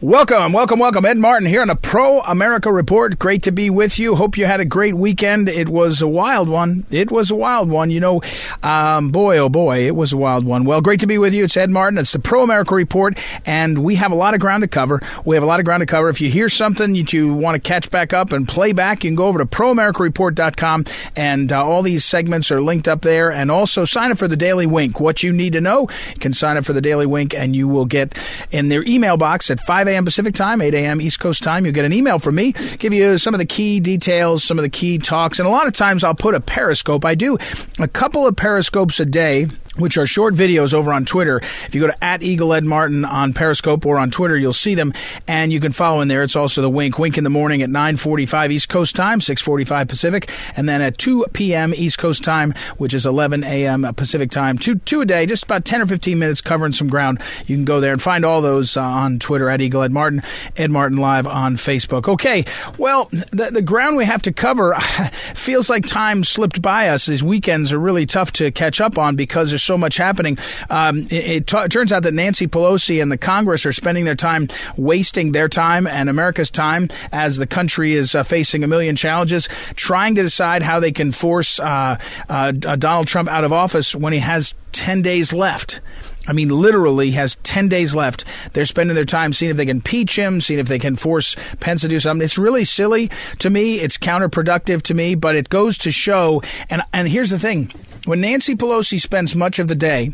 Welcome, welcome, welcome. Ed Martin here on a Pro America Report. Great to be with you. Hope you had a great weekend. It was a wild one. It was a wild one. You know, um, boy, oh boy, it was a wild one. Well, great to be with you. It's Ed Martin. It's the Pro America Report, and we have a lot of ground to cover. We have a lot of ground to cover. If you hear something that you want to catch back up and play back, you can go over to proamericareport.com, and uh, all these segments are linked up there. And also sign up for the Daily Wink. What you need to know, you can sign up for the Daily Wink, and you will get in their email box at 5 a.m. Pacific time, 8 a.m. East Coast time. You'll get an email from me, give you some of the key details, some of the key talks, and a lot of times I'll put a periscope. I do a couple of periscopes a day which are short videos over on Twitter. If you go to at Eagle Ed Martin on Periscope or on Twitter, you'll see them, and you can follow in there. It's also the Wink. Wink in the morning at 9:45 East Coast time, 6:45 Pacific, and then at 2 p.m. East Coast time, which is 11 a.m. Pacific time. Two two a day, just about 10 or 15 minutes covering some ground. You can go there and find all those uh, on Twitter at Eagle Ed Martin, Ed Martin Live on Facebook. Okay, well, the the ground we have to cover feels like time slipped by us. These weekends are really tough to catch up on because there's so much happening. Um, it, it, t- turns out that Nancy Pelosi and the Congress are spending their time wasting their time and America's time as the country is uh, facing a million challenges, trying to decide how they can force uh, uh, Donald Trump out of office when he has 10 days left. I mean, literally has 10 days left. They're spending their time seeing if they can impeach him, seeing if they can force Pence to do something. It's really silly to me. It's counterproductive to me, but it goes to show. And, and here's the thing when Nancy Pelosi spends much of the day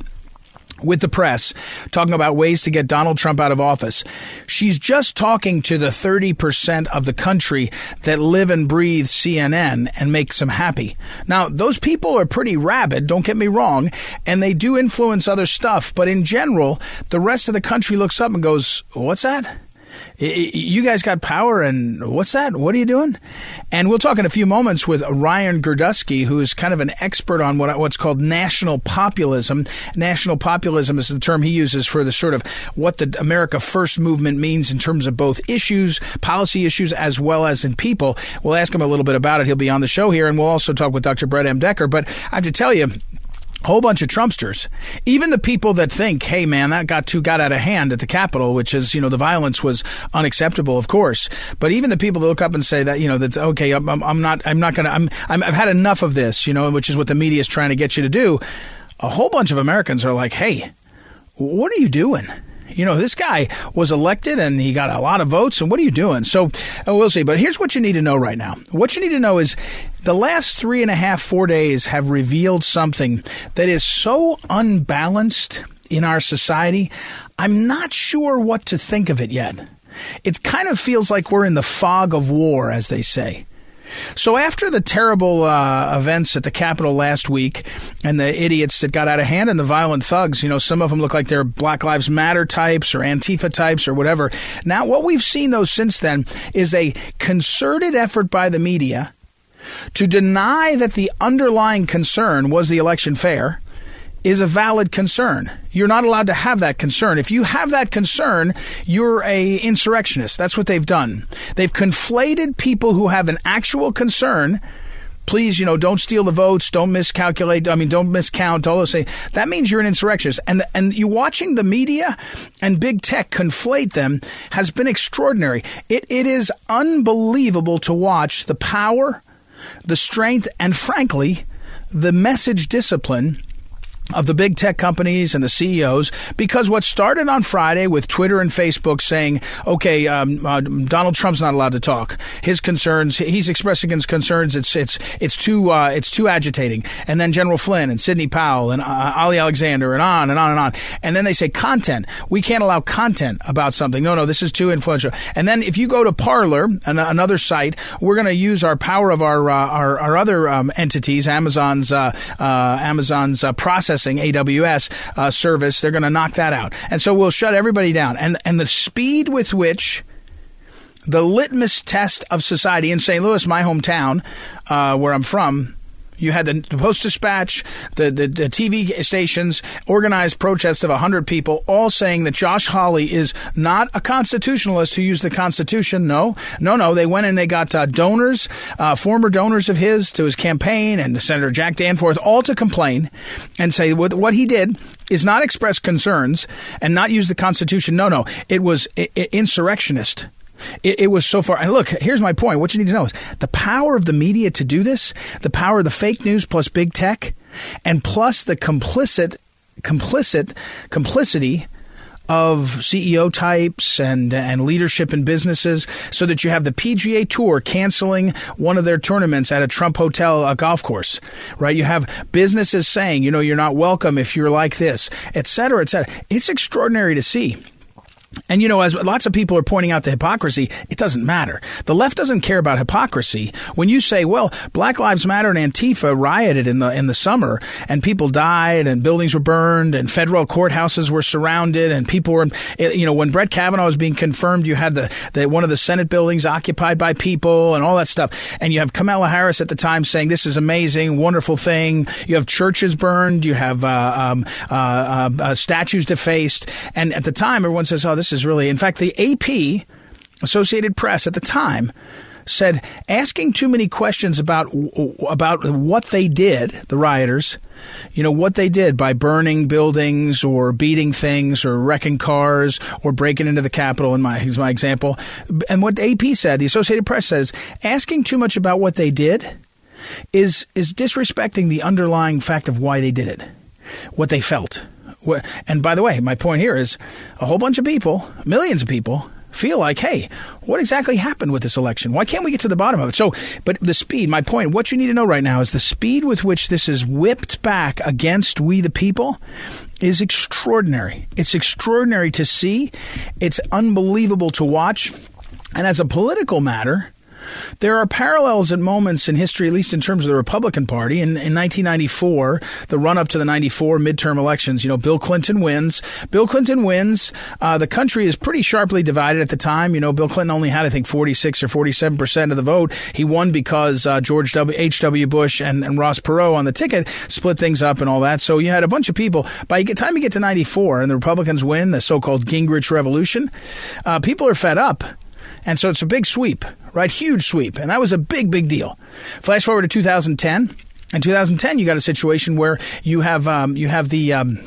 with the press talking about ways to get Donald Trump out of office. She's just talking to the 30% of the country that live and breathe CNN and makes them happy. Now, those people are pretty rabid, don't get me wrong, and they do influence other stuff, but in general, the rest of the country looks up and goes, What's that? You guys got power, and what's that? What are you doing? And we'll talk in a few moments with Ryan Girdusky, who is kind of an expert on what what's called national populism. National populism is the term he uses for the sort of what the America First movement means in terms of both issues, policy issues, as well as in people. We'll ask him a little bit about it. He'll be on the show here, and we'll also talk with Dr. Brett M. Decker. But I have to tell you, whole bunch of Trumpsters. Even the people that think, hey man, that got too got out of hand at the Capitol, which is, you know, the violence was unacceptable, of course. But even the people that look up and say that, you know, that's okay, I'm, I'm not, I'm not to, I'm, I'm, I've had enough of this, you know, which is what the media is trying to get you to do. A whole bunch of Americans are like, hey, what are you doing? You know, this guy was elected and he got a lot of votes. And what are you doing? So uh, we'll see. But here's what you need to know right now. What you need to know is the last three and a half, four days have revealed something that is so unbalanced in our society. I'm not sure what to think of it yet. It kind of feels like we're in the fog of war, as they say. So after the terrible uh, events at the Capitol last week and the idiots that got out of hand and the violent thugs, you know, some of them look like they're Black Lives Matter types or Antifa types or whatever. Now, what we've seen though since then is a concerted effort by the media to deny that the underlying concern was the election fair is a valid concern. You're not allowed to have that concern. If you have that concern, you're a insurrectionist. That's what they've done. They've conflated people who have an actual concern please, you know, don't steal the votes, don't miscalculate. I mean, don't miscount. All those things. That means you're an insurrectionist, and and you watching the media and big tech conflate them has been extraordinary. It it is unbelievable to watch the power, the strength, and frankly, the message discipline of the big tech companies and the CEOs because what started on Friday with Twitter and Facebook saying, okay, um, uh, Donald Trump's not allowed to talk. His concerns, he's expressing his concerns. It's it's it's too uh, it's too agitating. And then General Flynn and Sidney Powell and uh, Ali Alexander and on and on and on. And then they say content. We can't allow content about something. No, no, this is too influential. And then if you go to Parler, an- another site, we're going to use our power of our uh, our, our other um, entities, Amazon's uh, uh, Amazon's process processing AWS uh, service. They're going to knock that out, and so we'll shut everybody down. And and the speed with which the litmus test of society in St. Louis, my hometown, uh, where I'm from, you had the, Post Dispatch, the, the, the, TV stations, organized protests of 100 people, all saying that Josh Hawley is not a constitutionalist who used the Constitution. No, no, no. They went and they got uh, donors, uh, former donors of his to his campaign, and Senator Jack Danforth, all to complain and say what, what he did is not express concerns and not use the Constitution. No, no. It was I- I- insurrectionist. It, it, was so far. And look, here's my point. What you need to know is the power of the media to do this, the power of the fake news plus big tech, and plus the complicit, complicit, complicity of CEO types and and leadership in businesses, so that you have the PGA Tour canceling one of their tournaments at a Trump Hotel a golf course, right? You have businesses saying, you know, you're not welcome if you're like this, et cetera, et cetera. It's extraordinary to see. And you know, as lots of people are pointing out the hypocrisy, it doesn't matter. The left doesn't care about hypocrisy. When you say, "Well, Black Lives Matter and Antifa rioted in the in the summer, and people died, and buildings were burned, and federal courthouses were surrounded, and people were," eh, you know, when Brett Kavanaugh was being confirmed, you had the, the one of the Senate buildings occupied by people, and all that stuff. And you have Kamala Harris at the time saying, "This is amazing, wonderful thing." You have churches burned, you have uh, um, uh, uh, uh statues defaced, and at the time, everyone says, "Oh, this." This is really, in fact, the AP, Associated Press at the time, said asking too many questions about about what they did, the rioters, you know what they did by burning buildings or beating things or wrecking cars or breaking into the Capitol. In my is my example, and what the AP said, the Associated Press says, asking too much about what they did is is disrespecting the underlying fact of why they did it, what they felt. And by the way, my point here is a whole bunch of people, millions of people, feel like, hey, what exactly happened with this election? Why can't we get to the bottom of it? So, but the speed, my point, what you need to know right now is the speed with which this is whipped back against we the people is extraordinary. It's extraordinary to see. It's unbelievable to watch. And as a political matter, there are parallels and moments in history, at least in terms of the Republican Party. In, in 1994, the run up to the 94 midterm elections, you know, Bill Clinton wins. Bill Clinton wins. Uh, the country is pretty sharply divided at the time. You know, Bill Clinton only had, I think, 46 or 47 percent of the vote. He won because uh, George W. H.W. Bush and, and Ross Perot on the ticket split things up and all that. So you had a bunch of people. By the time you get to 94 and the Republicans win, the so-called Gingrich Revolution, uh, people are fed up. And so it's a big sweep, right? Huge sweep. And that was a big, big deal. Flash forward to 2010. In 2010, you got a situation where you have um, you have the um,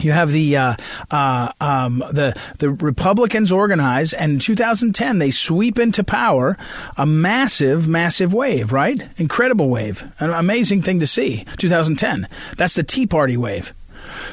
you have the uh, uh, um, the the Republicans organize, and in 2010 they sweep into power a massive, massive wave, right? Incredible wave, an amazing thing to see. 2010. That's the Tea Party wave.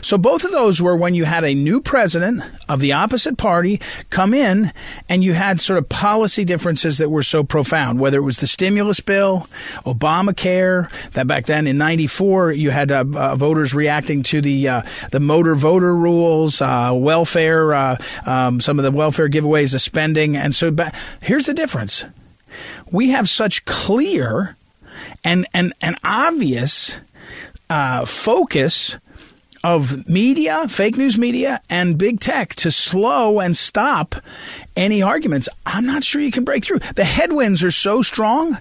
So both of those were when you had a new president of the opposite party come in and you had sort of policy differences that were so profound, whether it was the stimulus bill, Obamacare, that back then in 94 you had uh, uh, voters reacting to the uh, the motor voter rules, uh, welfare, uh, um, some of the welfare giveaways of spending. And so ba- here's the difference. We have such clear and, and, and obvious uh, focus of media, fake news media, and big tech to slow and stop any arguments, I'm not sure you can break through. The headwinds are so strong.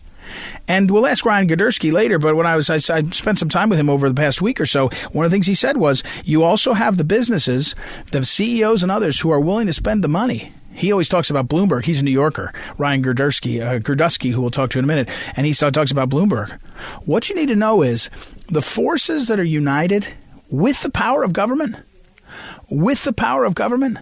And we'll ask Ryan Girdusky later, but when I was, I, I, spent some time with him over the past week or so, one of the things he said was, you also have the businesses, the CEOs and others who are willing to spend the money. He always talks about Bloomberg. He's a New Yorker. Ryan Girdusky, uh, Girdusky, who we'll talk to in a minute, and he talks about Bloomberg. What you need to know is the forces that are united with the power of government, with the power of government.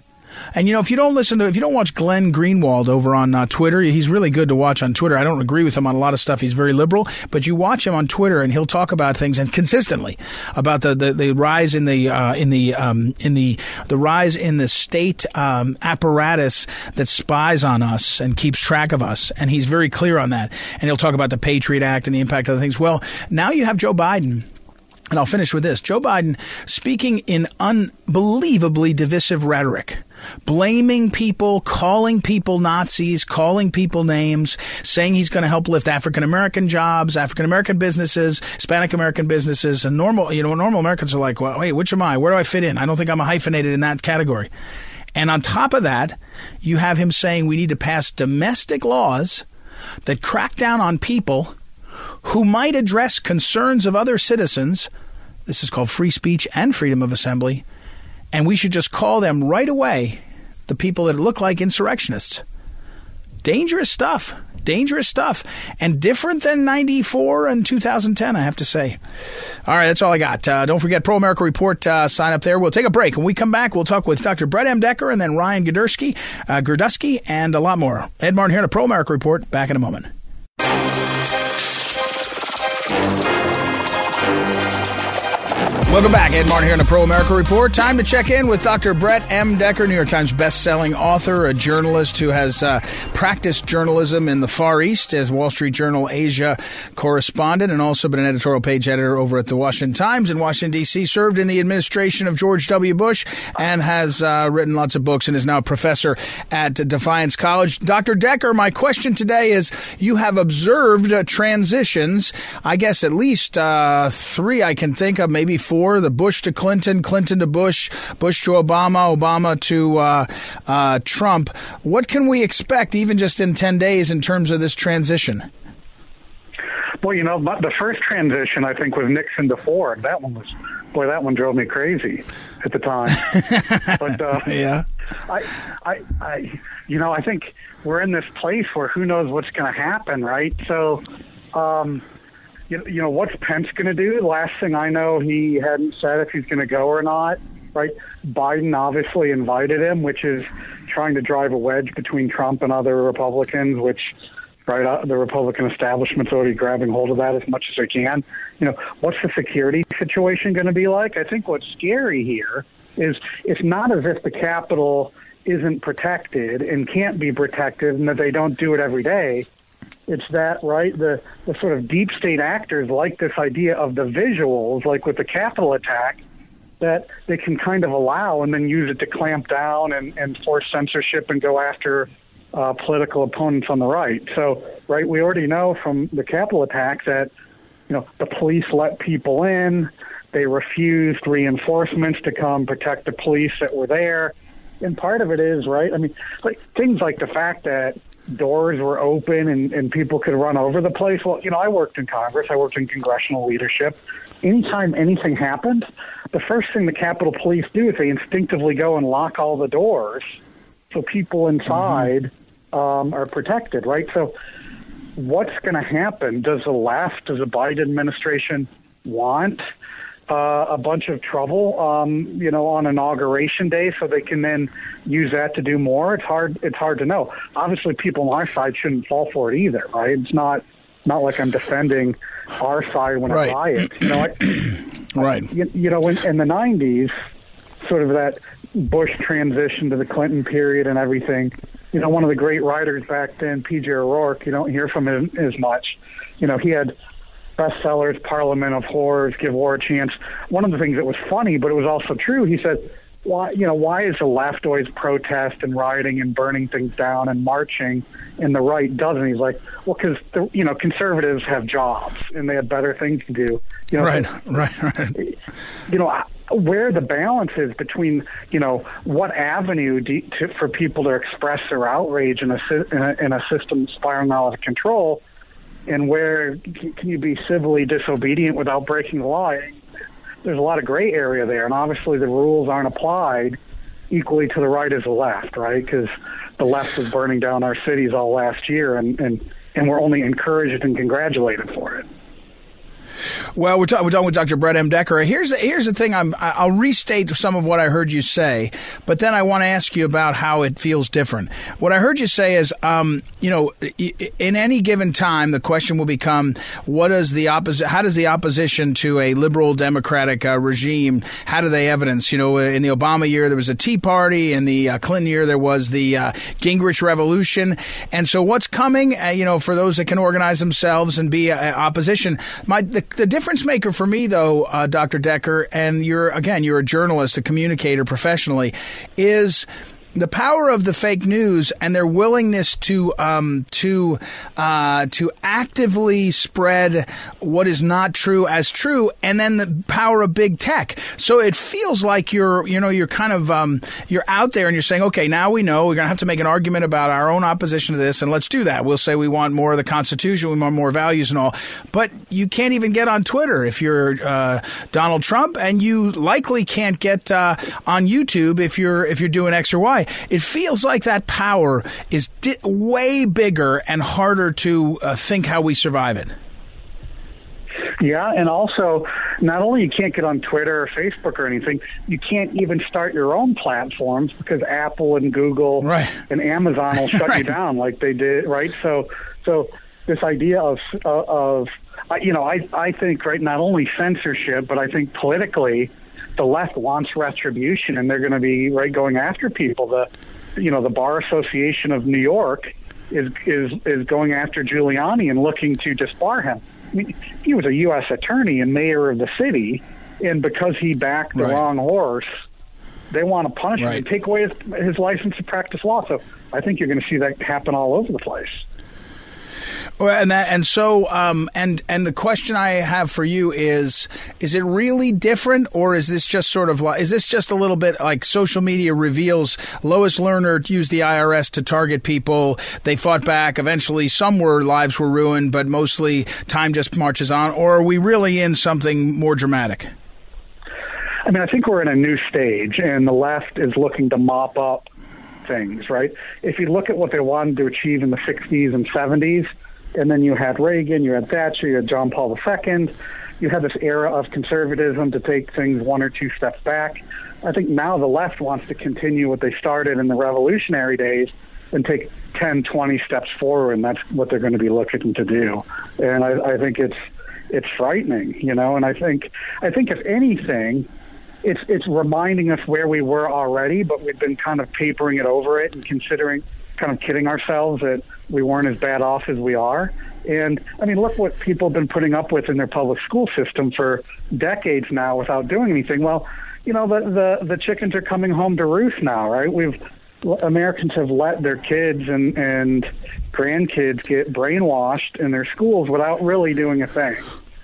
And you know, if you don't listen to, if you don't watch Glenn Greenwald over on uh, Twitter, he's really good to watch on Twitter. I don't agree with him on a lot of stuff. He's very liberal, but you watch him on Twitter, and he'll talk about things and consistently about the the, the rise in the uh, in the um, in the the rise in the state um, apparatus that spies on us and keeps track of us. And he's very clear on that. And he'll talk about the Patriot Act and the impact of the things. Well, now you have Joe Biden And I'll finish with this Joe Biden speaking in unbelievably divisive rhetoric, blaming people, calling people Nazis, calling people names, saying he's going to help lift African American jobs, African American businesses, Hispanic American businesses. And normal, you know, normal Americans are like, well, wait, which am I? Where do I fit in? I don't think I'm hyphenated in that category. And on top of that, you have him saying we need to pass domestic laws that crack down on people who might address concerns of other citizens. This is called free speech and freedom of assembly. And we should just call them right away the people that look like insurrectionists. Dangerous stuff. Dangerous stuff. And different than 94 and 2010, I have to say. All right, that's all I got. Uh, don't forget Pro America Report. Uh, sign up there. We'll take a break. When we come back, we'll talk with Dr. Brett M. Decker and then Ryan Girdusky, uh, and a lot more. Ed Martin here on a Pro America Report. Back in a moment. Welcome back. Ed Martin here on the Pro America Report. Time to check in with Dr. Brett M. Decker, New York Times best-selling author, a journalist who has uh, practiced journalism in the Far East as Wall Street Journal Asia correspondent and also been an editorial page editor over at the Washington Times in Washington, D.C., served in the administration of George W. Bush and has uh, written lots of books and is now a professor at Defiance College. Dr. Decker, my question today is you have observed uh, transitions, I guess at least uh, three I can think of, maybe four the Bush to Clinton, Clinton to Bush, Bush to Obama, Obama to uh, uh, Trump. What can we expect, even just in 10 days, in terms of this transition? Well, you know, the first transition I think was Nixon to Ford. That one was, boy, that one drove me crazy at the time. but uh, yeah, I, I, I, you know, I think we're in this place where who knows what's going to happen, right? So, um, you, you know, what's Pence going to do? Last thing I know, he hadn't said if he's going to go or not. Right? Biden obviously invited him, which is trying to drive a wedge between Trump and other Republicans, which right uh, the Republican establishment's already grabbing hold of that as much as they can. You know, what's the security situation going to be like? I think what's scary here is it's not as if the Capitol isn't protected and can't be protected and that they don't do it every day. It's that, right? The, the sort of deep state actors like this idea of the visuals, like with the Capitol attack, that they can kind of allow and then use it to clamp down and, and force censorship and go after uh, political opponents on the right. So, right, we already know from the Capitol attack that, you know, the police let people in, they refused reinforcements to come protect the police that were there. And part of it is, right, I mean, like things like the fact that doors were open and, and people could run over the place. Well, you know, I worked in Congress, I worked in congressional leadership. Anytime anything happened, the first thing the Capitol Police do is they instinctively go and lock all the doors so people inside mm-hmm. um, are protected, right? So, what's going to happen? Does the left, does the Biden administration want uh, a bunch of trouble, um, you know, on inauguration day, so they can then use that to do more. It's hard. It's hard to know. Obviously, people on our side shouldn't fall for it either, right? It's not not like I'm defending our side when right. I buy it. You know, I, right? You, you know, in, in the '90s, sort of that Bush transition to the Clinton period and everything. You know, one of the great writers back then, P.J. O'Rourke. You don't hear from him as much. You know, he had bestsellers, Parliament of Whores, Give War a Chance. One of the things that was funny, but it was also true, he said, why you know why is the left always protest and rioting and burning things down and marching and the right doesn't? He's like well because you know conservatives have jobs and they have better things to do. You know right right right. You know where the balance is between you know what avenue do, to, for people to express their outrage in a, in a in a system spiraling out of control and where can you be civilly disobedient without breaking the law? There's a lot of gray area there, and obviously the rules aren't applied equally to the right as the left, right? Because the left was burning down our cities all last year, and and and we're only encouraged and congratulated for it. Well, we're, talk- we're talking with Dr. Brett M. Decker. Here's the, here's the thing. I'm, I'll restate some of what I heard you say, but then I want to ask you about how it feels different. What I heard you say is, um, you know, in any given time, the question will become, what is the opposite? How does the opposition to a liberal democratic uh, regime? How do they evidence? You know, in the Obama year there was a Tea Party, in the uh, Clinton year there was the uh, Gingrich Revolution, and so what's coming? Uh, you know, for those that can organize themselves and be uh, opposition, my the, the difference maker for me, though, uh, Dr. Decker, and you're again, you're a journalist, a communicator professionally, is the power of the fake news and their willingness to um, to uh, to actively spread what is not true as true, and then the power of big tech. So it feels like you're you know you're kind of um, you're out there and you're saying, okay, now we know we're going to have to make an argument about our own opposition to this, and let's do that. We'll say we want more of the Constitution, we want more values and all, but you can't even get on Twitter if you're uh, Donald Trump, and you likely can't get uh, on YouTube if you're if you're doing X or Y. It feels like that power is di- way bigger and harder to uh, think how we survive it. Yeah, and also, not only you can't get on Twitter or Facebook or anything, you can't even start your own platforms because Apple and Google right. and Amazon will shut right. you down like they did, right? So, so this idea of uh, of uh, you know, I I think right not only censorship, but I think politically the left wants retribution, and they're going to be right going after people. The you know the Bar Association of New York is is is going after Giuliani and looking to disbar him. I mean, he was a U.S. attorney and mayor of the city, and because he backed the right. wrong horse, they want to punish right. him and take away his, his license to practice law. So I think you're going to see that happen all over the place. And that, and so, um, and and the question I have for you is: Is it really different, or is this just sort of like? Is this just a little bit like social media reveals? Lois Lerner used the IRS to target people. They fought back. Eventually, some were lives were ruined, but mostly time just marches on. Or are we really in something more dramatic? I mean, I think we're in a new stage, and the left is looking to mop up things, right? If you look at what they wanted to achieve in the 60s and 70s, and then you had Reagan, you had Thatcher, you had John Paul II, you had this era of conservatism to take things one or two steps back. I think now the left wants to continue what they started in the revolutionary days and take 10, 20 steps forward, and that's what they're going to be looking to do. And I, I think it's it's frightening, you know. And I think I think if anything, it's it's reminding us where we were already, but we've been kind of papering it over it and considering, kind of kidding ourselves that we weren't as bad off as we are. And I mean, look what people have been putting up with in their public school system for decades now without doing anything. Well, you know, the the, the chickens are coming home to roost now, right? We've Americans have let their kids and and grandkids get brainwashed in their schools without really doing a thing.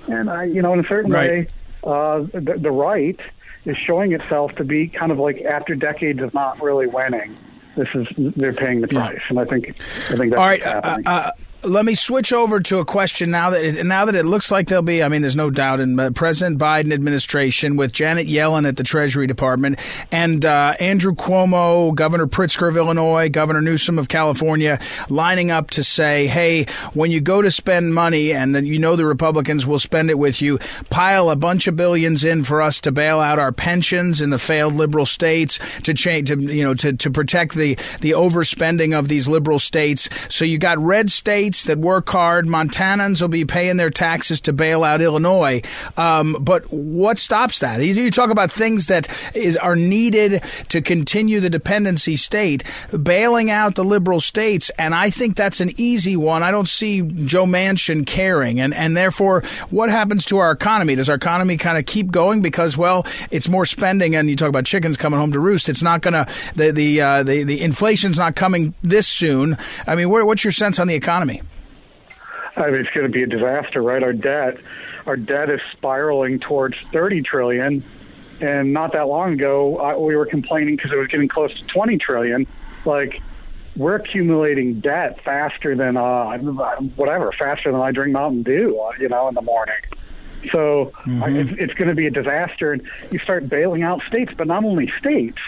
And I, you know, in a certain Right. way, uh, the, the right is showing itself to be kind of like after decades of not really winning. This is they're paying the price, and I think I think that's All right. Uh, uh, let me switch over to a question now that it, now that it looks like there'll be. I mean, there's no doubt in the President Biden administration with Janet Yellen at the Treasury Department and uh, Andrew Cuomo, Governor Pritzker of Illinois, Governor Newsom of California, lining up to say, "Hey, when you go to spend money, and then you know the Republicans will spend it with you, pile a bunch of billions in for us to bail out our pensions in the failed liberal states, to change, to you know, to, to protect the the overspending of these liberal states. So you got red states." That work hard. Montanans will be paying their taxes to bail out Illinois. Um, but what stops that? You, you talk about things that is are needed to continue the dependency state, bailing out the liberal states, and I think that's an easy one. I don't see Joe Manchin caring, and and therefore, what happens to our economy? Does our economy kind of keep going because well, it's more spending, and you talk about chickens coming home to roost. It's not going to the the, uh, the the inflation's not coming this soon. I mean, where, what's your sense on the economy? I mean, it's going to be a disaster, right? Our debt, our debt is spiraling towards 30 trillion, and not that long ago, uh, we were complaining because it was getting close to 20 trillion. Like, we're accumulating debt faster than uh, whatever, faster than I drink Mountain Dew, uh, you know, in the morning. So mm-hmm. I, it's, it's going to be a disaster, and you start bailing out states, but not only states,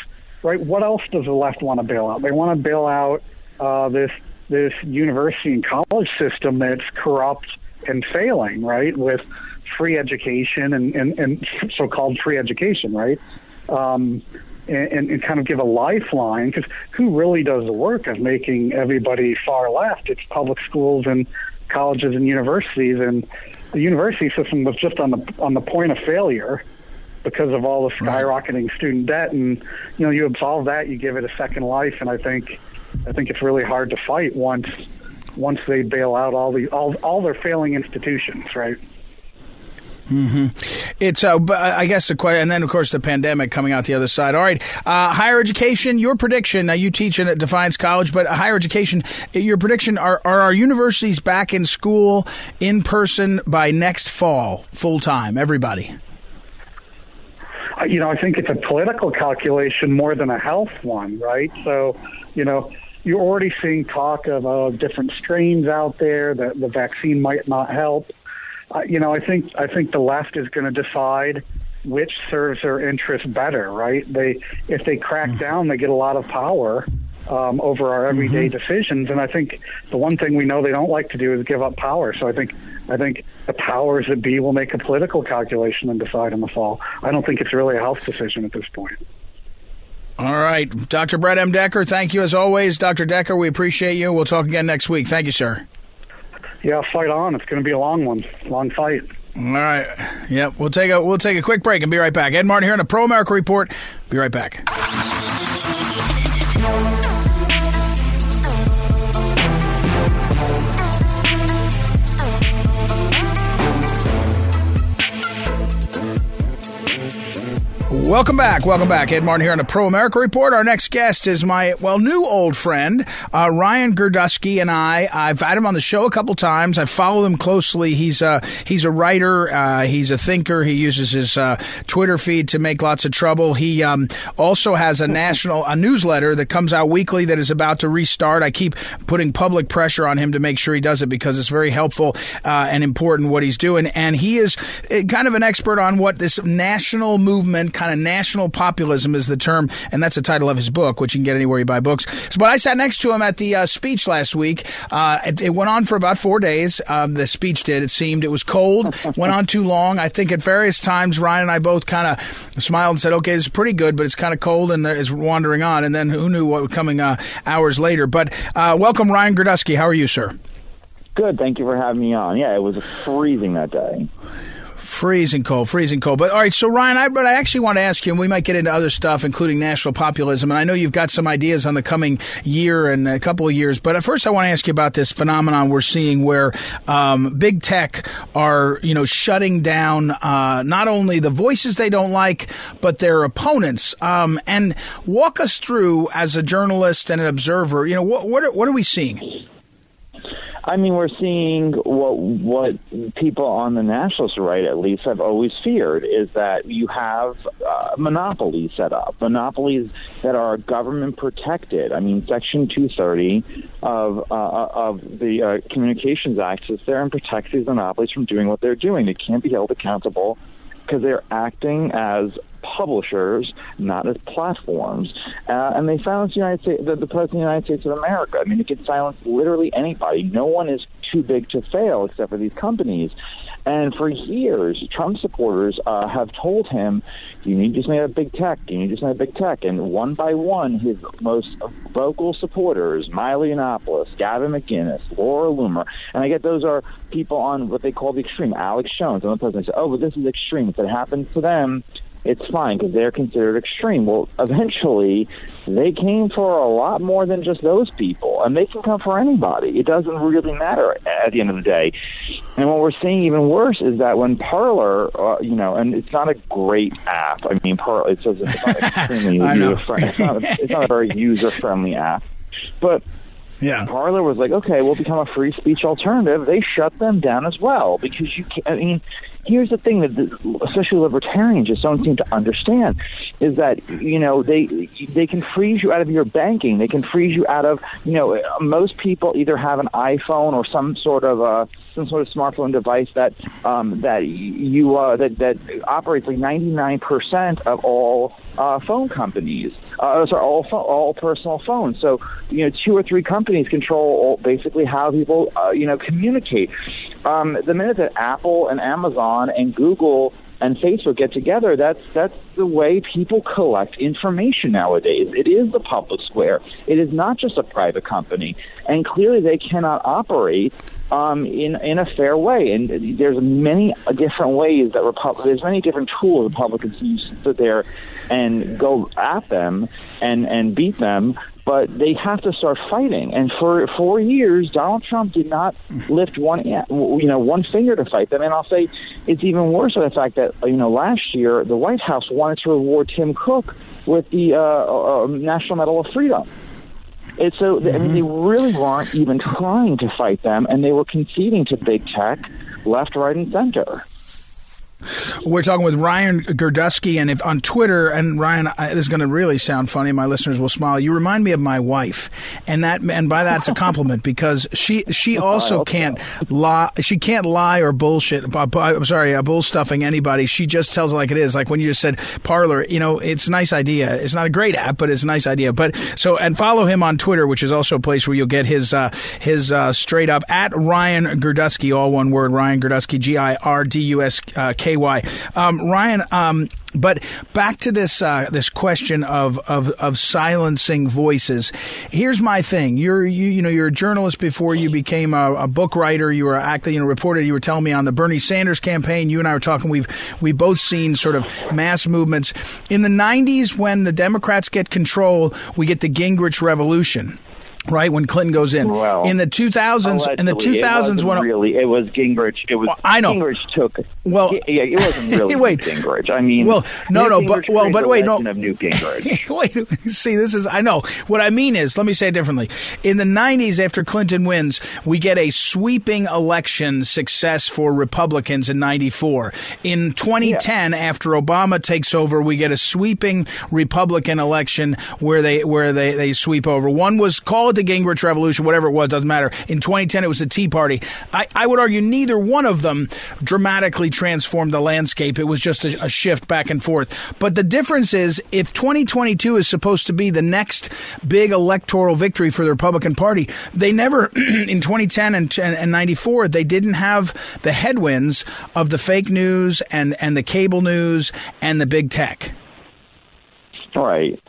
right? What else does the left want to bail out? They want to bail out uh, this this university and college system that's corrupt and failing, right? With free education and, and, and so-called free education, right? Um, and, and kind of give a lifeline because who really does the work of making everybody far left? It's public schools and colleges and universities, and the university system was just on the on the point of failure because of all the skyrocketing right. student debt. And you know, you absolve that, you give it a second life, and I think I think it's really hard to fight once once they bail out all the all all their failing institutions, right? Mm-hmm. It's, uh, I guess, the question, and then of course the pandemic coming out the other side. All right, uh, higher education. Your prediction. Now you teach at Defiance College, but higher education. Your prediction: Are are our universities back in school in person by next fall, full time? Everybody. Uh, you know, I think it's a political calculation more than a health one, right? So, you know, you're already seeing talk of different strains out there that the vaccine might not help uh, you know, I think I think the left is going to decide which serves their interests better, right? They if they crack mm-hmm. down, they get a lot of power um, over our everyday mm-hmm. decisions, and I think the one thing we know they don't like to do is give up power. So I think I think the powers that be will make a political calculation and decide in the fall. I don't think it's really a health decision at this point. All right, Dr. Brett M. Decker, thank you as always, Dr. Decker. We appreciate you. We'll talk again next week. Thank you, sir. Yeah, fight on. It's going to be a long one, long fight. All right. Yep. We'll take a we'll take a quick break and be right back. Ed Martin here on the Pro America Report. Be right back. Welcome back. Welcome back. Ed Martin here on the Pro America Report. Our next guest is my, well, new old friend, uh, Ryan Girdusky and I. I've had him on the show a couple times. I follow him closely. He's a, he's a writer. Uh, he's a thinker. He uses his uh, Twitter feed to make lots of trouble. He um, also has a national, a newsletter that comes out weekly that is about to restart. I keep putting public pressure on him to make sure he does it because it's very helpful uh, and important what he's doing. And he is uh, kind of an expert on what this national movement kind of national populism is the term, and that's the title of his book, which you can get anywhere you buy books. But I sat next to him at the uh, speech last week. Uh, it, it, went on for about four days. Um, the speech did. It seemed it was cold, went on too long. I think at various times Ryan and I both kind of smiled and said, "Okay, this is pretty good, but it's kind of cold and it's wandering on." And then who knew what was coming uh, hours later? But uh, welcome, Ryan Girdusky. How are you, sir? Good. Thank you for having me on. Yeah, it was freezing that day. Freezing cold, freezing cold. But all right, so Ryan, I, but I actually want to ask you, and we might get into other stuff, including national populism. And I know you've got some ideas on the coming year and a couple of years. But at first, I want to ask you about this phenomenon we're seeing, where um, big tech are, you know, shutting down uh, not only the voices they don't like, but their opponents. Um, and walk us through, as a journalist and an observer, you know, what what are, what are we seeing? I mean, we're seeing what what people on the nationalist right, at least, have always feared is that you have uh, monopolies set up, monopolies that are government protected. I mean, Section 230 of uh, of the uh, Communications Act is there and protects these monopolies from doing what they're doing. They can't be held accountable because they're acting as publishers, not as platforms. Uh, and they silenced the United States, the, the President of the United States of America. I mean, it can silence literally anybody. No one is too big to fail except for these companies. And for years, Trump supporters uh, have told him, "You need just to have big tech. You need to have big tech." And one by one, his most vocal supporters, Milo Yiannopoulos, Gavin McInnes, Laura Loomer, and I get those are people on what they call the extreme. Alex Jones, and the president said, "Oh, but this is extreme. If it happens to them, it's fine because they're considered extreme. Well, eventually, they came for a lot more than just those people, and they can come for anybody. It doesn't really matter at the end of the day. And what we're seeing even worse is that when Parler, uh, you know, and it's not a great app. I mean, Parler, it says it's not extremely user friendly. It's not, a, it's not a very user friendly app, but yeah. Parler was like, okay, we'll become a free speech alternative. They shut them down as well because you can't. I mean, here's the thing that the, especially libertarians just don't seem to understand is that you know they they can freeze you out of your banking they can freeze you out of you know most people either have an iphone or some sort of a some sort of smartphone device that um, that you uh, that that operates like 99% of all uh, phone companies. Uh, sorry, all all personal phones. So you know, two or three companies control all, basically how people uh, you know communicate. Um, the minute that Apple and Amazon and Google and Facebook get together, that's that's the way people collect information nowadays. It is the public square. It is not just a private company, and clearly they cannot operate um, in in a fair way. And there's many different ways that Repub- there's many different tools Republicans use to sit there and go at them and and beat them but they have to start fighting. And for four years, Donald Trump did not lift one, you know, one finger to fight them. And I'll say it's even worse by the fact that you know last year the White House wanted to reward Tim Cook with the uh, uh, National Medal of Freedom. It's so I mean they really weren't even trying to fight them, and they were conceding to big tech, left, right, and center. We're talking with Ryan Girdusky, and if on Twitter, and Ryan, I, this is going to really sound funny. My listeners will smile. You remind me of my wife, and that, and by that's a compliment because she she also can't lie. She can't lie or bullshit. I'm sorry, uh, bull stuffing anybody. She just tells it like it is. Like when you just said Parler, you know, it's a nice idea. It's not a great app, but it's a nice idea. But so and follow him on Twitter, which is also a place where you'll get his uh, his uh, straight up at Ryan Girdusky, all one word, Ryan Girdusky, G I R D U S K KY. Um, Ryan, um, but back to this uh, this question of, of of silencing voices. Here's my thing. You're you you know you're a journalist before you became a, a book writer. You were acting you know reporter. You were telling me on the Bernie Sanders campaign. You and I were talking. We've we both seen sort of mass movements in the '90s when the Democrats get control. We get the Gingrich Revolution right when Clinton goes in. Well, in the 2000s, in the 2000s, when really it was Gingrich. It was. Well, I know Gingrich took. Well, yeah, it wasn't really wait, Gingrich. I mean, well, no, no, but well, but wait, no. Of Newt Gingrich. wait, see, this is. I know what I mean is. Let me say it differently. In the 90s, after Clinton wins, we get a sweeping election success for Republicans in '94. In 2010, yeah. after Obama takes over, we get a sweeping Republican election where they where they they sweep over. One was called the Gingrich Revolution, whatever it was, doesn't matter. In 2010, it was the Tea Party. I, I would argue neither one of them dramatically transformed the landscape. It was just a, a shift back and forth. But the difference is if 2022 is supposed to be the next big electoral victory for the Republican Party, they never, in 2010 and, and, and 94, they didn't have the headwinds of the fake news and, and the cable news and the big tech. Right.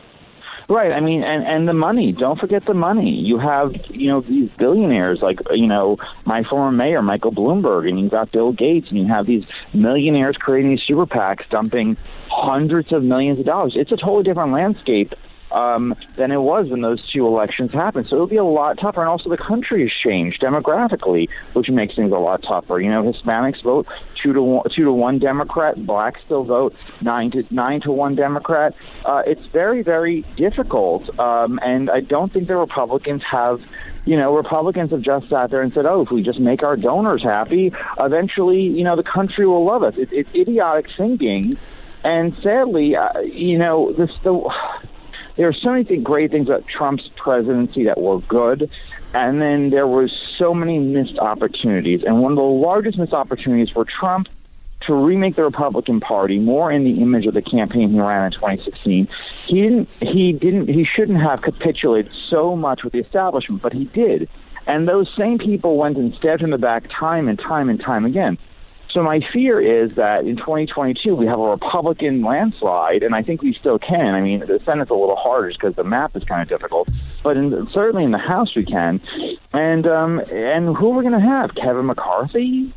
Right. I mean, and and the money. Don't forget the money. You have you know these billionaires like you know my former mayor Michael Bloomberg, and you've got Bill Gates, and you have these millionaires creating these super PACs, dumping hundreds of millions of dollars. It's a totally different landscape um, than it was when those two elections happened. So it'll be a lot tougher. And also, the country has changed demographically, which makes things a lot tougher. You know, Hispanics vote two to one, two to one Democrat. Blacks still vote nine to nine to one Democrat. Uh, it's very, very difficult. Um, and I don't think the Republicans have you know, Republicans have just sat there and said, "Oh, if we just make our donors happy, eventually, you know, the country will love us." It, it's idiotic thinking, and sadly, uh, you know, this the there are so many great things about Trump's presidency that were good, and then there were so many missed opportunities. And one of the largest missed opportunities for Trump to remake the Republican Party more in the image of the campaign he ran in 2016. He didn't. He didn't. He shouldn't have capitulated so much with the establishment, but he did. And those same people went and stabbed him in the back time and time and time again. So my fear is that in 2022 we have a Republican landslide, and I think we still can. I mean, the Senate's a little harder because the map is kind of difficult, but in, certainly in the House we can. And um, and who are we're going to have? Kevin McCarthy?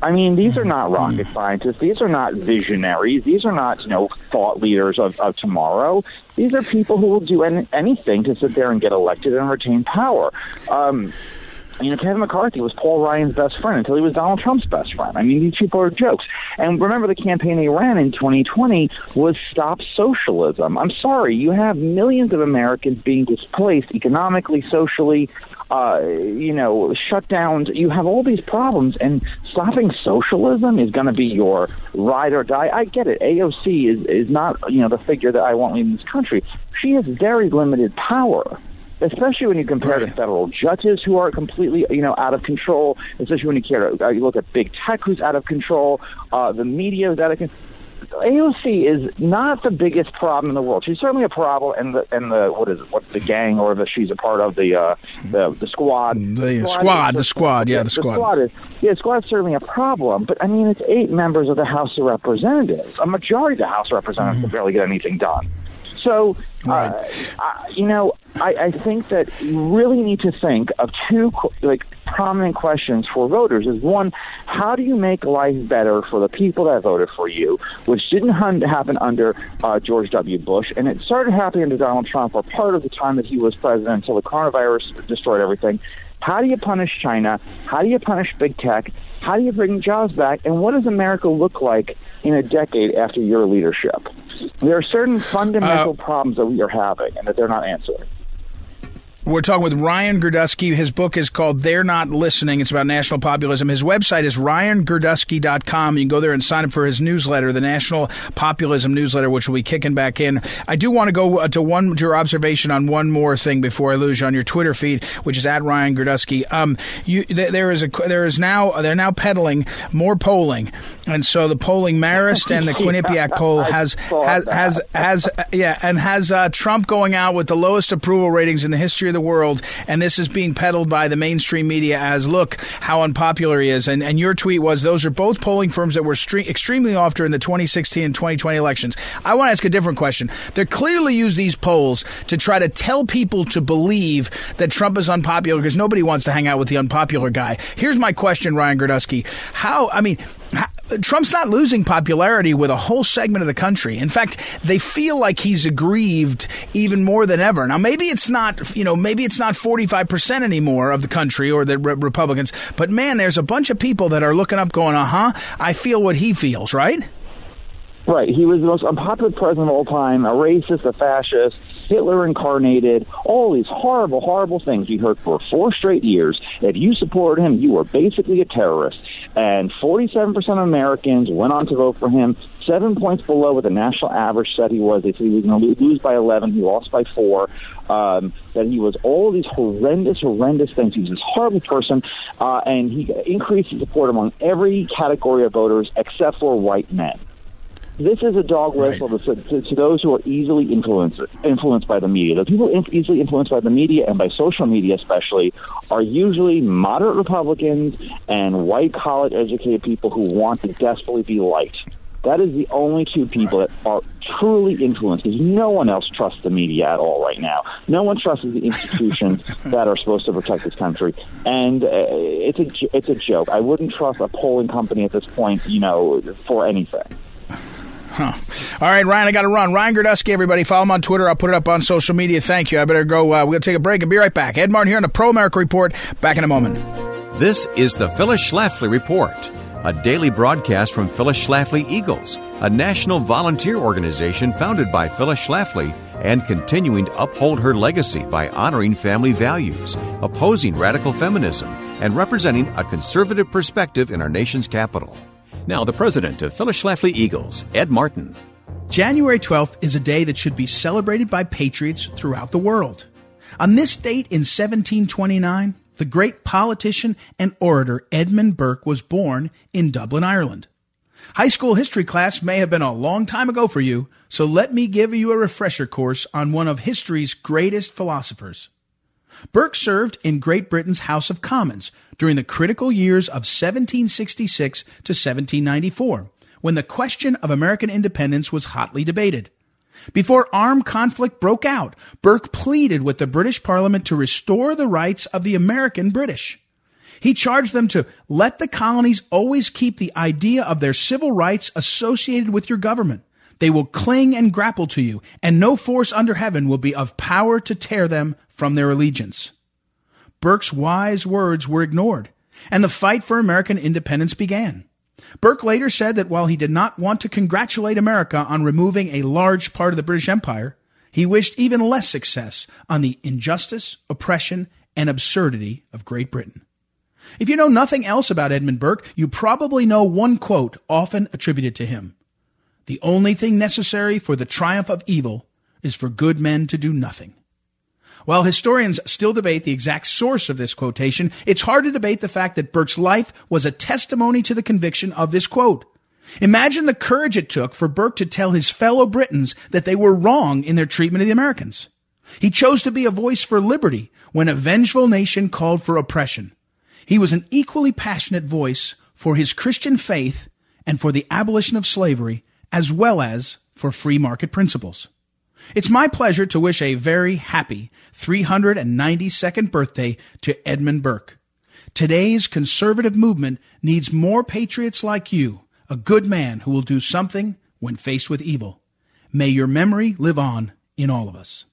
I mean, these are not rocket scientists. These are not visionaries. These are not, you know, thought leaders of, of tomorrow. These are people who will do any, anything to sit there and get elected and retain power. Um, you know, Kevin McCarthy was Paul Ryan's best friend until he was Donald Trump's best friend. I mean, these people are jokes. And remember, the campaign they ran in 2020 was Stop Socialism. I'm sorry, you have millions of Americans being displaced economically, socially, uh, you know, shutdowns. You have all these problems, and stopping socialism is going to be your ride or die. I get it. AOC is is not you know the figure that I want in this country. She has very limited power especially when you compare to federal judges who are completely, you know, out of control. Especially when you care, uh, you look at big tech who's out of control, uh, the media is out of control. AOC is not the biggest problem in the world. She's certainly a problem, and the and the what is it? What's the gang or the she's a part of the uh, the the squad. The squad, squad the, the, squad, yeah, the, squad the squad. squad is yeah, the squad's certainly a problem. But I mean, it's eight members of the House of Representatives. A majority of the House of Representatives mm-hmm. can barely get anything done. So, uh, right. uh, you know, I, I think that you really need to think of two like prominent questions for voters. Is one, how do you make life better for the people that voted for you, which didn't happen under uh, George W. Bush, and it started happening under Donald Trump for part of the time that he was president until the coronavirus destroyed everything. How do you punish China? How do you punish big tech? How do you bring jobs back? And what does America look like in a decade after your leadership? There are certain fundamental uh, problems that we are having and that they're not answering. We're talking with Ryan Girdusky. His book is called They're Not Listening. It's about national populism. His website is ryangirdusky.com. You can go there and sign up for his newsletter, the National Populism Newsletter, which will be kicking back in. I do want to go uh, to one to your observation on one more thing before I lose you on your Twitter feed, which is at Ryan Girdusky. Um, you, there is a there is now they're now peddling more polling, and so the polling Marist and the Quinnipiac poll has has, has has yeah, and has uh, Trump going out with the lowest approval ratings in the history of the the world, and this is being peddled by the mainstream media as look how unpopular he is. And, and your tweet was those are both polling firms that were stre- extremely off during the 2016 and 2020 elections. I want to ask a different question. They clearly use these polls to try to tell people to believe that Trump is unpopular because nobody wants to hang out with the unpopular guy. Here's my question, Ryan Girdusky. How, I mean, Trump's not losing popularity with a whole segment of the country. In fact, they feel like he's aggrieved even more than ever. Now, maybe it's not, you know, maybe it's not 45% anymore of the country or the re- Republicans, but man, there's a bunch of people that are looking up going, uh huh, I feel what he feels, right? Right. He was the most unpopular president of all time, a racist, a fascist, Hitler incarnated, all these horrible, horrible things we heard for four straight years. If you supported him, you were basically a terrorist. And 47% of Americans went on to vote for him, seven points below what the national average said he was. They said he was going to lose by 11. He lost by four. Um, that he was all these horrendous, horrendous things. He was this horrible person, uh, and he increased his support among every category of voters except for white men this is a dog whistle right. to, to, to, those who are easily influenced influenced by the media. The people in, easily influenced by the media and by social media, especially, are usually moderate Republicans and white college educated people who want to desperately be liked. That is the only two people that are truly influenced because no one else trusts the media at all right now. No one trusts the institutions that are supposed to protect this country, and uh, it's a it's a joke. I wouldn't trust a polling company at this point, you know, for anything. Huh. All right, Ryan, I got to run. Ryan Girdusky, everybody. Follow him on Twitter. I'll put it up on social media. Thank you. I better go. Uh, we'll take a break and be right back. Ed Martin here on the Pro America Report. Back in a moment. This is the Phyllis Schlafly Report, a daily broadcast from Phyllis Schlafly Eagles, a national volunteer organization founded by Phyllis Schlafly and continuing to uphold her legacy by honoring family values, opposing radical feminism, and representing a conservative perspective in our nation's capital. Now, the president of Phyllis Schlafly Eagles, Ed Martin. January 12th is a day that should be celebrated by patriots throughout the world. On this date in 1729, the great politician and orator Edmund Burke was born in Dublin, Ireland. High school history class may have been a long time ago for you, so let me give you a refresher course on one of history's greatest philosophers. Burke served in Great Britain's House of Commons during the critical years of 1766 to 1794, when the question of American independence was hotly debated. Before armed conflict broke out, Burke pleaded with the British Parliament to restore the rights of the American British. He charged them to let the colonies always keep the idea of their civil rights associated with your government. They will cling and grapple to you, and no force under heaven will be of power to tear them from their allegiance. Burke's wise words were ignored, and the fight for American independence began. Burke later said that while he did not want to congratulate America on removing a large part of the British Empire, he wished even less success on the injustice, oppression, and absurdity of Great Britain. If you know nothing else about Edmund Burke, you probably know one quote often attributed to him. The only thing necessary for the triumph of evil is for good men to do nothing. While historians still debate the exact source of this quotation, it's hard to debate the fact that Burke's life was a testimony to the conviction of this quote. Imagine the courage it took for Burke to tell his fellow Britons that they were wrong in their treatment of the Americans. He chose to be a voice for liberty when a vengeful nation called for oppression. He was an equally passionate voice for his Christian faith and for the abolition of slavery as well as for free market principles. It's my pleasure to wish a very happy 392nd birthday to Edmund Burke. Today's conservative movement needs more patriots like you, a good man who will do something when faced with evil. May your memory live on in all of us.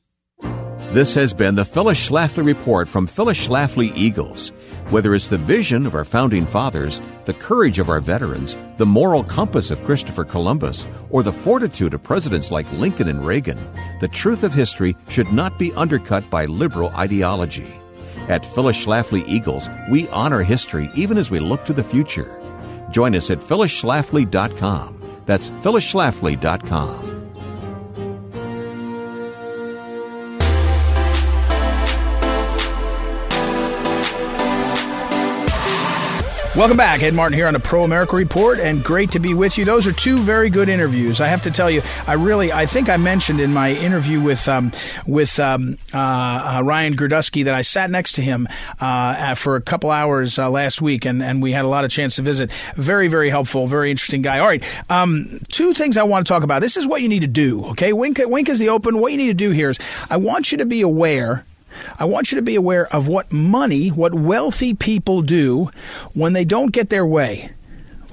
This has been the Phyllis Schlafly Report from Phyllis Schlafly Eagles. Whether it's the vision of our founding fathers, the courage of our veterans, the moral compass of Christopher Columbus, or the fortitude of presidents like Lincoln and Reagan, the truth of history should not be undercut by liberal ideology. At Phyllis Schlafly Eagles, we honor history even as we look to the future. Join us at phyllisschlafly.com. That's phyllisschlafly.com. Welcome back. Ed Martin here on the Pro America Report, and great to be with you. Those are two very good interviews. I have to tell you, I really, I think I mentioned in my interview with um, with um, uh, uh, Ryan Girdusky that I sat next to him uh, for a couple hours uh, last week, and, and we had a lot of chance to visit. Very, very helpful, very interesting guy. All right, um, two things I want to talk about. This is what you need to do. Okay, wink, wink is the open. What you need to do here is, I want you to be aware I want you to be aware of what money, what wealthy people do when they don't get their way.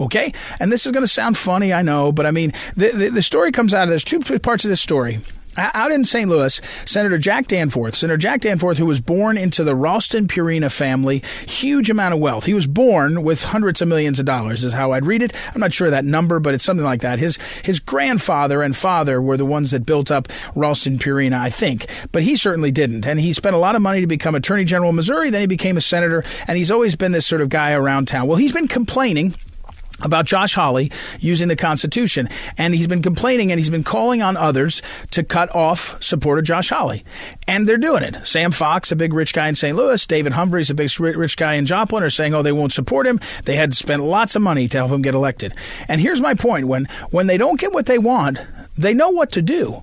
Okay? And this is going to sound funny, I know, but I mean, the, the, the story comes out of there's two parts of this story. Out in St. Louis, Senator Jack Danforth, Senator Jack Danforth, who was born into the Ralston Purina family, huge amount of wealth. He was born with hundreds of millions of dollars, is how I'd read it. I'm not sure that number, but it's something like that. His his grandfather and father were the ones that built up Ralston Purina, I think, but he certainly didn't. And he spent a lot of money to become Attorney General of Missouri. Then he became a senator, and he's always been this sort of guy around town. Well, he's been complaining about Josh Hawley using the Constitution. And he's been complaining and he's been calling on others to cut off support of Josh Hawley. And they're doing it. Sam Fox, a big rich guy in St. Louis, David Humphreys, a big rich guy in Joplin, are saying, oh, they won't support him. They had spent lots of money to help him get elected. And here's my point when, when they don't get what they want, they know what to do.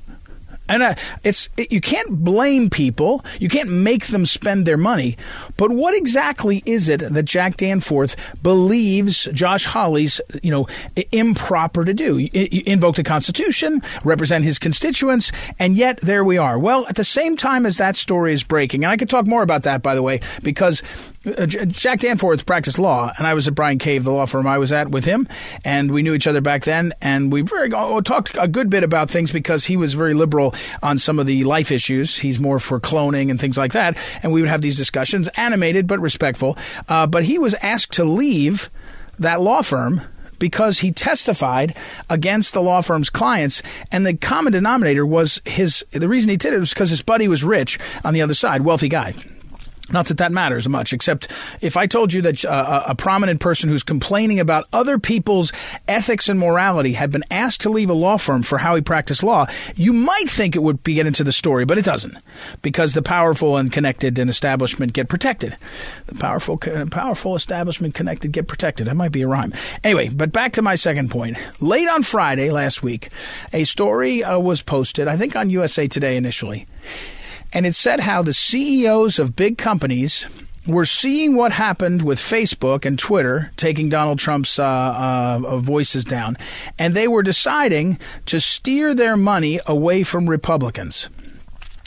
And uh, it's it, you can't blame people. You can't make them spend their money. But what exactly is it that Jack Danforth believes Josh Hawley's you know improper to do? invoke the Constitution, represent his constituents, and yet there we are. Well, at the same time as that story is breaking, and I could talk more about that by the way, because uh, Jack Danforth practiced law, and I was at Bryan Cave, the law firm I was at with him, and we knew each other back then, and we very oh, talked a good bit about things because he was very liberal on some of the life issues. He's more for cloning and things like that, and we would have these discussions, animated but respectful. Uh, but he was asked to leave that law firm because he testified against the law firm's clients, and the common denominator was his. The reason he did it was because his buddy was rich on the other side, wealthy guy. Not that that matters much, except if I told you that uh, a prominent person who's complaining about other people's ethics and morality had been asked to leave a law firm for how he practiced law, you might think it would be get into the story, but it doesn't, because the powerful and connected and establishment get protected. The powerful, powerful establishment connected get protected. That might be a rhyme. Anyway, but back to my second point. Late on Friday last week, a story uh, was posted, I think on USA Today initially and it said how the CEOs of big companies were seeing what happened with Facebook and Twitter taking Donald Trump's uh, uh, voices down, and they were deciding to steer their money away from Republicans.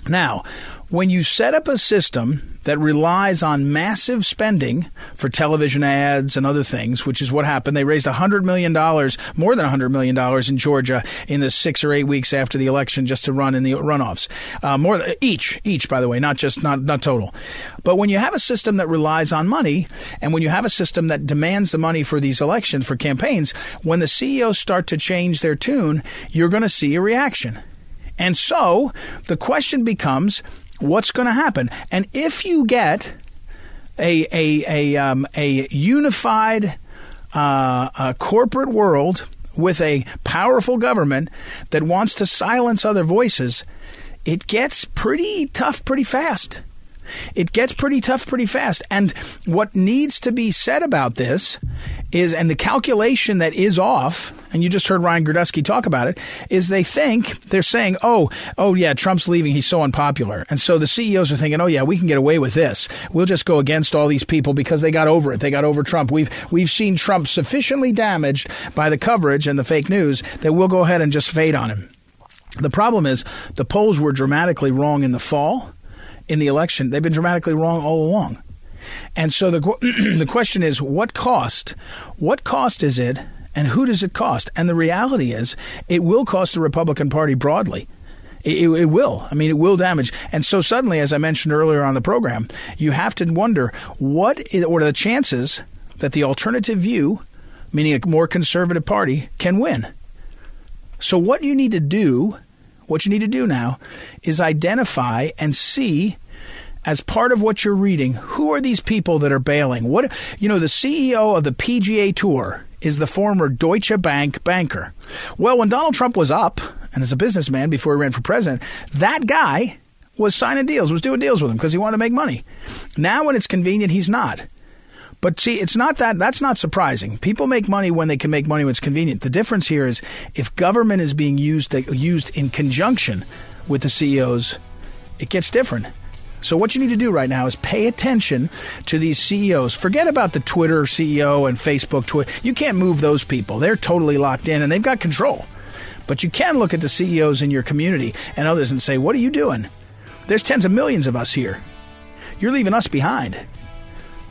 Now, when you set up a system that relies on massive spending for television ads and other things, which is what happened. They raised $100 million, more than $100 million in Georgia in the six or eight weeks after the election just to run in the runoffs. Uh, more each, each, by the way, not just, not, not total. But when you have a system that relies on money and when you have a system that demands the money for these elections, for campaigns, when the CEOs start to change their tune, you're going to see a reaction. And so the question becomes what's going to happen. And if you get a a a um, a unified uh, a corporate world with a powerful government that wants to silence other voices, it gets pretty tough pretty fast. It gets pretty tough pretty fast. And what needs to be said about this is, and the calculation that is off, and you just heard Ryan Girdusky talk about it, is they think they're saying, oh, oh yeah, Trump's leaving. He's so unpopular. And so the CEOs are thinking, oh yeah, we can get away with this. We'll just go against all these people because they got over it. They got over Trump. We've, we've seen Trump sufficiently damaged by the coverage and the fake news that we'll go ahead and just fade on him. The problem is the polls were dramatically wrong in the fall in the election. They've been dramatically wrong all along. And so the the question is what cost? What cost is it and who does it cost? And the reality is it will cost the Republican Party broadly. It, it, will. I mean, it will damage. And so suddenly, as I mentioned earlier on the program, you have to wonder what is, what are the chances that the alternative view, meaning a more conservative party, can win. So what you need to do, what you need to do now, is identify and see as part of what you're reading, who are these people that are bailing? What you know, the CEO of the PGA Tour is the former Deutsche Bank banker. Well, when Donald Trump was up and as a businessman before he ran for president, that guy was signing deals, was doing deals with him because he wanted to make money. Now, when it's convenient, he's not. But see, it's not that that's not surprising. People make money when they can make money when it's convenient. The difference here is if government is being used uh, used in conjunction with the CEOs, it gets different. So what you need to do right now is pay attention to these CEOs. Forget about the Twitter CEO and Facebook Twitter. You can't move those people. They're totally locked in and they've got control. But you can look at the CEOs in your community and others and say, "What are you doing? There's tens of millions of us here. You're leaving us behind."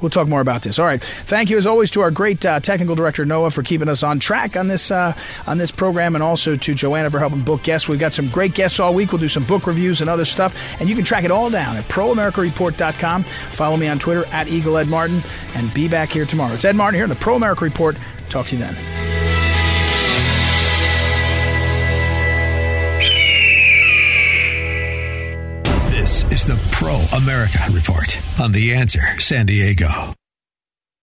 We'll talk more about this. All right. Thank you as always to our great uh, technical director Noah for keeping us on track on this uh, on this program, and also to Joanna for helping book guests. We've got some great guests all week. We'll do some book reviews and other stuff, and you can track it all down at ProAmericaReport.com. Follow me on Twitter at Eagle Ed Martin, and be back here tomorrow. It's Ed Martin here in the Pro America Report. Talk to you then. The Pro America Report on The Answer San Diego.